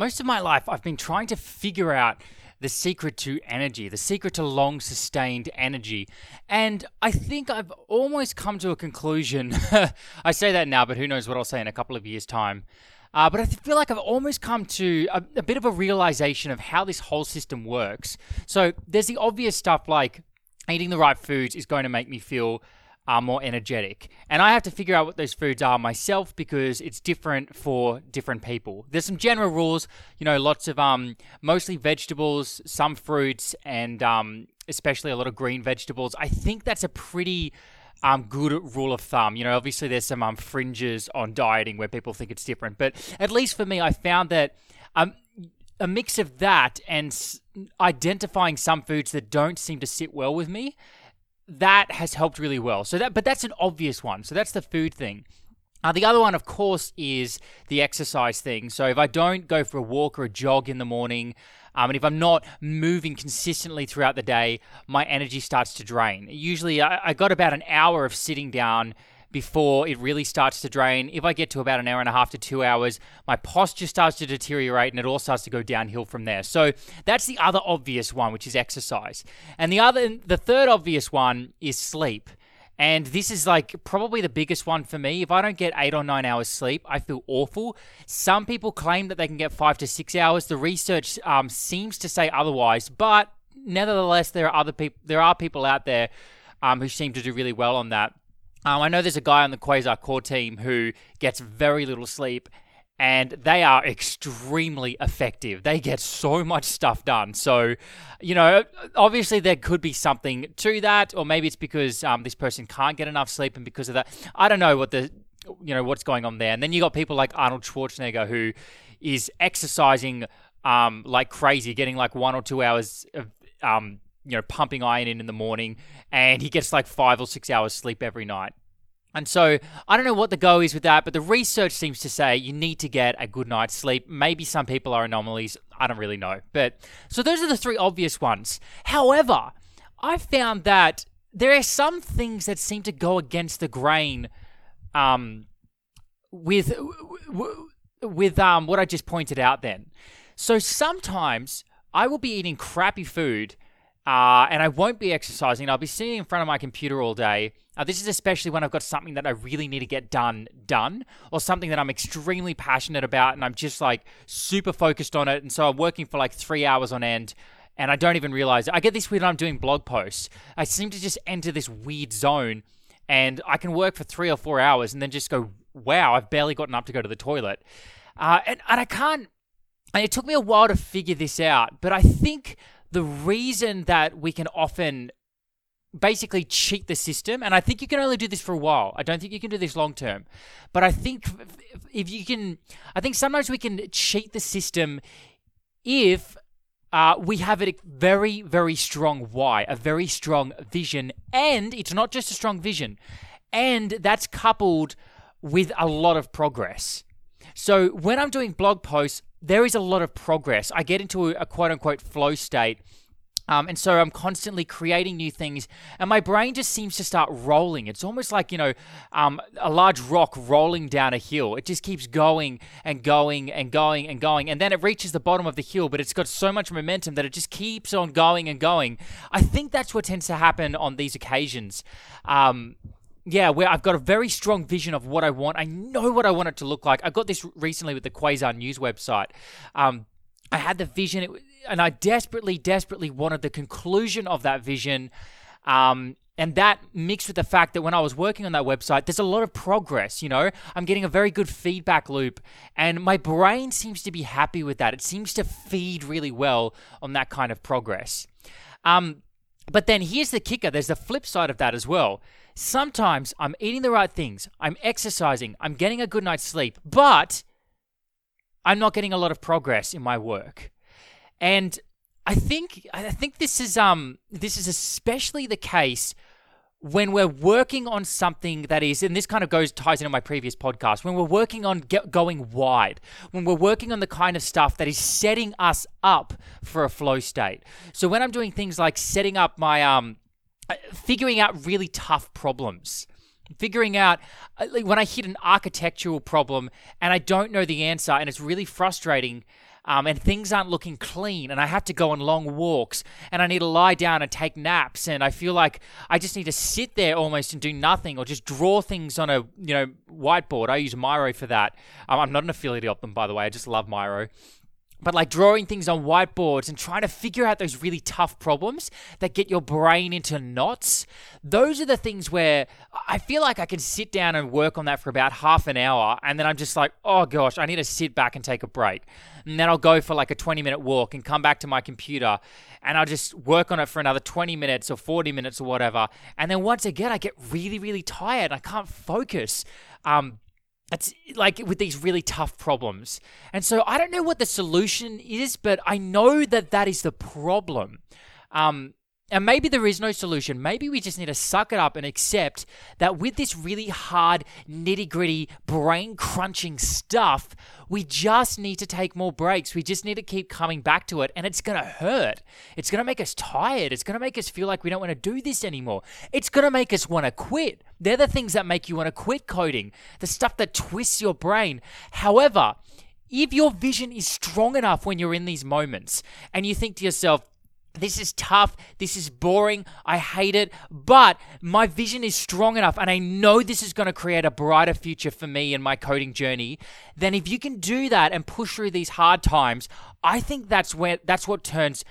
most of my life, I've been trying to figure out the secret to energy, the secret to long sustained energy. And I think I've almost come to a conclusion. I say that now, but who knows what I'll say in a couple of years' time. Uh, but I feel like I've almost come to a, a bit of a realization of how this whole system works. So there's the obvious stuff like eating the right foods is going to make me feel are more energetic. And I have to figure out what those foods are myself because it's different for different people. There's some general rules, you know, lots of um mostly vegetables, some fruits and um especially a lot of green vegetables. I think that's a pretty um, good rule of thumb. You know, obviously there's some um, fringes on dieting where people think it's different, but at least for me, I found that um, a mix of that and identifying some foods that don't seem to sit well with me that has helped really well. So that, but that's an obvious one. So that's the food thing. Uh, the other one, of course, is the exercise thing. So if I don't go for a walk or a jog in the morning, um, and if I'm not moving consistently throughout the day, my energy starts to drain. Usually, I, I got about an hour of sitting down before it really starts to drain. If I get to about an hour and a half to two hours, my posture starts to deteriorate and it all starts to go downhill from there. So that's the other obvious one, which is exercise. And the other, the third obvious one is sleep. And this is like probably the biggest one for me. If I don't get eight or nine hours sleep, I feel awful. Some people claim that they can get five to six hours. The research um, seems to say otherwise, but nevertheless, there are other people. There are people out there um, who seem to do really well on that. Um, I know there's a guy on the Quasar core team who gets very little sleep, and they are extremely effective. They get so much stuff done. So, you know, obviously there could be something to that, or maybe it's because um, this person can't get enough sleep, and because of that, I don't know what the, you know, what's going on there. And then you got people like Arnold Schwarzenegger who is exercising um, like crazy, getting like one or two hours of um, you know, pumping iron in in the morning, and he gets like five or six hours sleep every night. And so I don't know what the go is with that, but the research seems to say you need to get a good night's sleep. Maybe some people are anomalies. I don't really know. But so those are the three obvious ones. However, I found that there are some things that seem to go against the grain um, with with um, what I just pointed out then. So sometimes I will be eating crappy food uh, and I won't be exercising. I'll be sitting in front of my computer all day. Uh, this is especially when I've got something that I really need to get done, done, or something that I'm extremely passionate about, and I'm just like super focused on it. And so I'm working for like three hours on end, and I don't even realize it. I get this weird I'm doing blog posts. I seem to just enter this weird zone, and I can work for three or four hours, and then just go, "Wow, I've barely gotten up to go to the toilet," uh, and and I can't. And it took me a while to figure this out, but I think the reason that we can often basically cheat the system and i think you can only do this for a while. I don't think you can do this long term. But i think if you can i think sometimes we can cheat the system if uh, we have a very very strong why a very strong vision and it's not just a strong vision and that's coupled with a lot of progress so when i'm doing blog posts there is a lot of progress. I get into a, a quote unquote flow state. Um, and so I'm constantly creating new things, and my brain just seems to start rolling. It's almost like, you know, um, a large rock rolling down a hill. It just keeps going and going and going and going, and then it reaches the bottom of the hill, but it's got so much momentum that it just keeps on going and going. I think that's what tends to happen on these occasions. Um, yeah, where I've got a very strong vision of what I want. I know what I want it to look like. I got this recently with the Quasar News website. Um, I had the vision, and I desperately, desperately wanted the conclusion of that vision. Um, and that mixed with the fact that when I was working on that website, there's a lot of progress, you know? I'm getting a very good feedback loop, and my brain seems to be happy with that. It seems to feed really well on that kind of progress. Um, but then here's the kicker there's the flip side of that as well. Sometimes I'm eating the right things, I'm exercising, I'm getting a good night's sleep, but I'm not getting a lot of progress in my work. And I think I think this is um this is especially the case when we're working on something that is, and this kind of goes ties into my previous podcast, when we're working on get, going wide, when we're working on the kind of stuff that is setting us up for a flow state. So when I'm doing things like setting up my um, figuring out really tough problems, figuring out uh, like when I hit an architectural problem and I don't know the answer, and it's really frustrating. um, and things aren't looking clean, and I have to go on long walks, and I need to lie down and take naps, and I feel like I just need to sit there almost and do nothing, or just draw things on a you know whiteboard. I use Miro for that. Um, I'm not an affiliate of them, by the way. I just love Miro but like drawing things on whiteboards and trying to figure out those really tough problems that get your brain into knots those are the things where i feel like i can sit down and work on that for about half an hour and then i'm just like oh gosh i need to sit back and take a break. And then i'll go for like a 20 minute walk and come back to my computer and i'll just work on it for another 20 minutes or 40 minutes or whatever and then once again i get really really tired. I can't focus. Um, it's like with these really tough problems. And so I don't know what the solution is, but I know that that is the problem. Um, and maybe there is no solution. Maybe we just need to suck it up and accept that with this really hard, nitty gritty, brain crunching stuff, we just need to take more breaks. We just need to keep coming back to it. And it's going to hurt. It's going to make us tired. It's going to make us feel like we don't want to do this anymore. It's going to make us want to quit. They're the things that make you want to quit coding, the stuff that twists your brain. However, if your vision is strong enough when you're in these moments and you think to yourself, this is tough. This is boring. I hate it. But my vision is strong enough and I know this is going to create a brighter future for me in my coding journey. Then if you can do that and push through these hard times, I think that's where that's what turns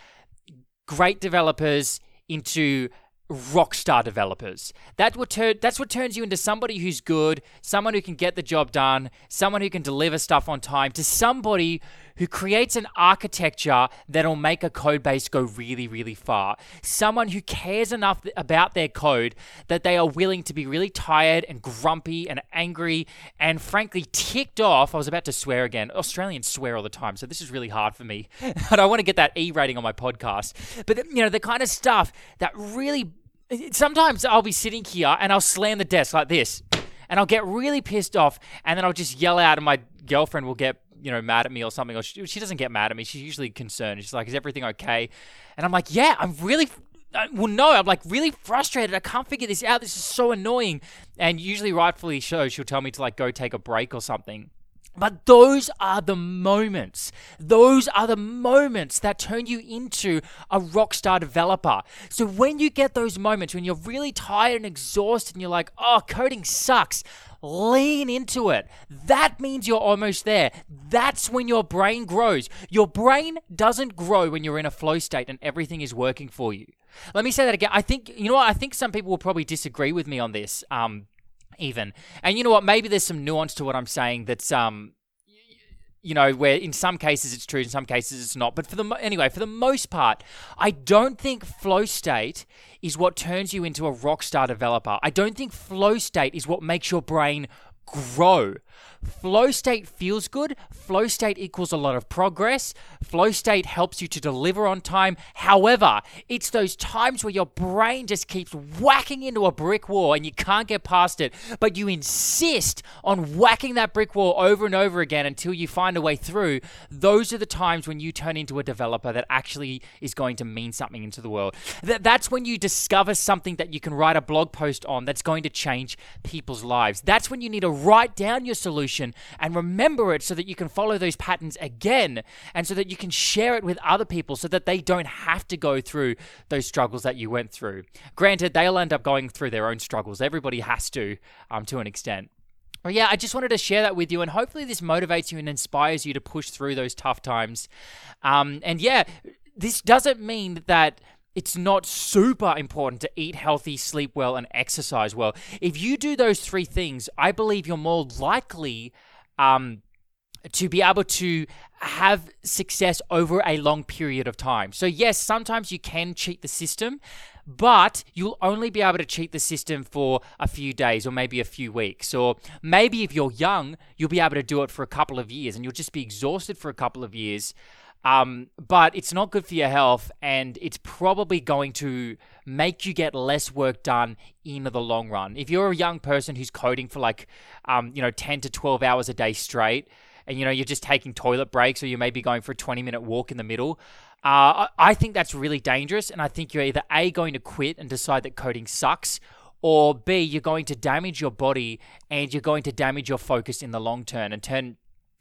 great developers into rockstar developers. That what tur- that's what turns you into somebody who's good, someone who can get the job done, someone who can deliver stuff on time, to somebody who creates an architecture that'll make a code base go really, really far. Someone who cares enough about their code that they are willing to be really tired and grumpy and angry and frankly ticked off. I was about to swear again. Australians swear all the time, so this is really hard for me. and I want to get that E rating on my podcast. But you know, the kind of stuff that really sometimes I'll be sitting here and I'll slam the desk like this and I'll get really pissed off and then I'll just yell out and my girlfriend will get you know, mad at me or something, or she, she doesn't get mad at me. She's usually concerned. She's like, "Is everything okay?" And I'm like, "Yeah, I'm really." well, no, I'm like really frustrated. I can't figure this out. This is so annoying. And usually, rightfully so, she'll tell me to like go take a break or something. But those are the moments. Those are the moments that turn you into a rockstar developer. So when you get those moments when you're really tired and exhausted and you're like, oh, coding sucks, lean into it. That means you're almost there. That's when your brain grows. Your brain doesn't grow when you're in a flow state and everything is working for you. Let me say that again. I think, you know what? I think some people will probably disagree with me on this. Um, even. And you know what? Maybe there's some nuance to what I'm saying that's um you know, where in some cases it's true, in some cases it's not. But for the anyway, for the most part, I don't think flow state is what turns you into a rock star developer. I don't think flow state is what makes your brain grow. Flow state feels good. Flow state equals a lot of progress. Flow state helps you to deliver on time. However, it's those times where your brain just keeps whacking into a brick wall and you can't get past it, but you insist on whacking that brick wall over and over again until you find a way through. Those are the times when you turn into a developer that actually is going to mean something into the world. That's when you discover something that you can write a blog post on that's going to change people's lives. That's when you need to write down your solution and remember it so that you can follow those patterns again and so that you can share it with other people so that they don't have to go through those struggles that you went through. Granted, they'll end up going through their own struggles. Everybody has to, um, to an extent. But yeah, I just wanted to share that with you, and hopefully, this motivates you and inspires you to push through those tough times. Um, and yeah, this doesn't mean that it's not super important to eat healthy, sleep well, and exercise well. If you do those three things, I believe you're more likely um, to be able to have success over a long period of time. So, yes, sometimes you can cheat the system, but you'll only be able to cheat the system for a few days or maybe a few weeks. Or maybe if you're young, you'll be able to do it for a couple of years and you'll just be exhausted for a couple of years. Um, but it's not good for your health, and it's probably going to make you get less work done in the long run. If you're a young person who's coding for like, um, you know, 10 to 12 hours a day straight, and you know you're just taking toilet breaks, or you may be going for a 20 minute walk in the middle. Uh, I think that's really dangerous, and I think you're either a going to quit and decide that coding sucks, or b you're going to damage your body and you're going to damage your focus in the long term and turn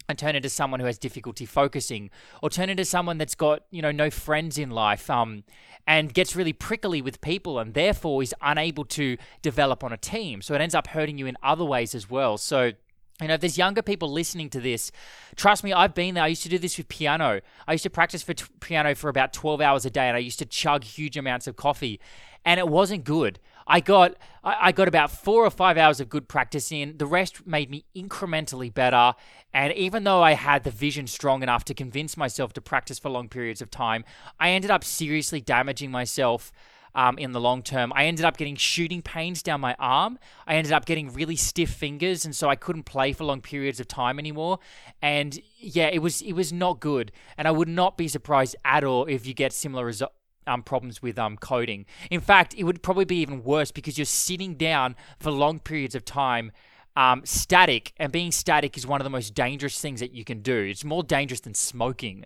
and turn into someone who has difficulty focusing or turn into someone that's got you know no friends in life um, and gets really prickly with people and therefore is unable to develop on a team so it ends up hurting you in other ways as well so you know, if there's younger people listening to this, trust me, I've been there. I used to do this with piano. I used to practice for t- piano for about 12 hours a day, and I used to chug huge amounts of coffee, and it wasn't good. I got I got about four or five hours of good practice in. The rest made me incrementally better. And even though I had the vision strong enough to convince myself to practice for long periods of time, I ended up seriously damaging myself. Um, in the long term. I ended up getting shooting pains down my arm. I ended up getting really stiff fingers, and so I couldn't play for long periods of time anymore. And yeah, it was it was not good. And I would not be surprised at all if you get similar results um, problems with um, coding. In fact, it would probably be even worse because you're sitting down for long periods of time. Um, static and being static is one of the most dangerous things that you can do. It's more dangerous than smoking.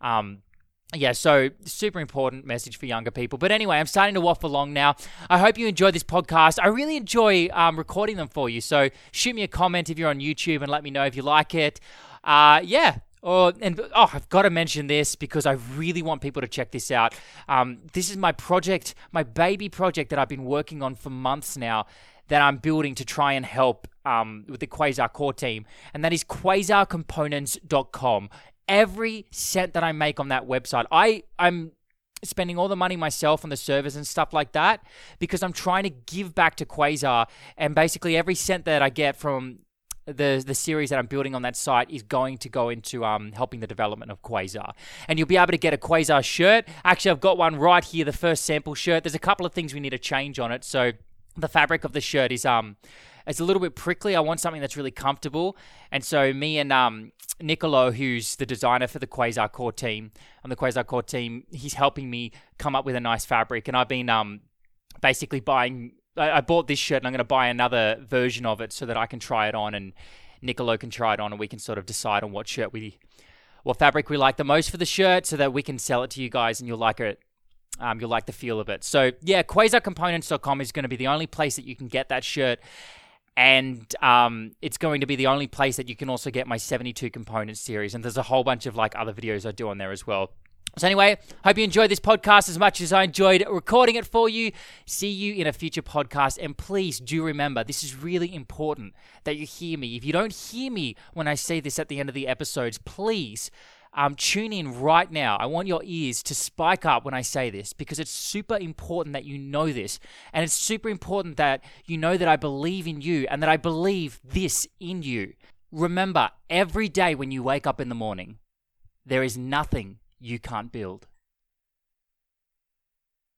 Um, yeah, so super important message for younger people. But anyway, I'm starting to waffle along now. I hope you enjoy this podcast. I really enjoy um, recording them for you. So shoot me a comment if you're on YouTube and let me know if you like it. Uh, yeah, Oh, and oh, I've got to mention this because I really want people to check this out. Um, this is my project, my baby project that I've been working on for months now that I'm building to try and help um, with the Quasar core team, and that is quasarcomponents.com. Every cent that I make on that website, I I'm spending all the money myself on the servers and stuff like that because I'm trying to give back to Quasar, and basically every cent that I get from the the series that I'm building on that site is going to go into um, helping the development of Quasar. And you'll be able to get a Quasar shirt. Actually, I've got one right here, the first sample shirt. There's a couple of things we need to change on it. So the fabric of the shirt is um it's a little bit prickly. I want something that's really comfortable. And so me and um Nicolo, who's the designer for the Quasar Core team, on the Quasar Core team, he's helping me come up with a nice fabric. And I've been um basically buying I, bought this shirt and I'm going to buy another version of it so that I can try it on and Nicolo can try it on and we can sort of decide on what shirt we, what fabric we like the most for the shirt so that we can sell it to you guys and you'll like it. Um, you'll like the feel of it. So yeah, quasarcomponents.com is going to be the only place that you can get that shirt. And um, it's going to be the only place that you can also get my 72 components series. And there's a whole bunch of like other videos I do on there as well. So, anyway, hope you enjoyed this podcast as much as I enjoyed recording it for you. See you in a future podcast. And please do remember, this is really important that you hear me. If you don't hear me when I say this at the end of the episodes, please um, tune in right now. I want your ears to spike up when I say this because it's super important that you know this. And it's super important that you know that I believe in you and that I believe this in you. Remember, every day when you wake up in the morning, there is nothing you can't build.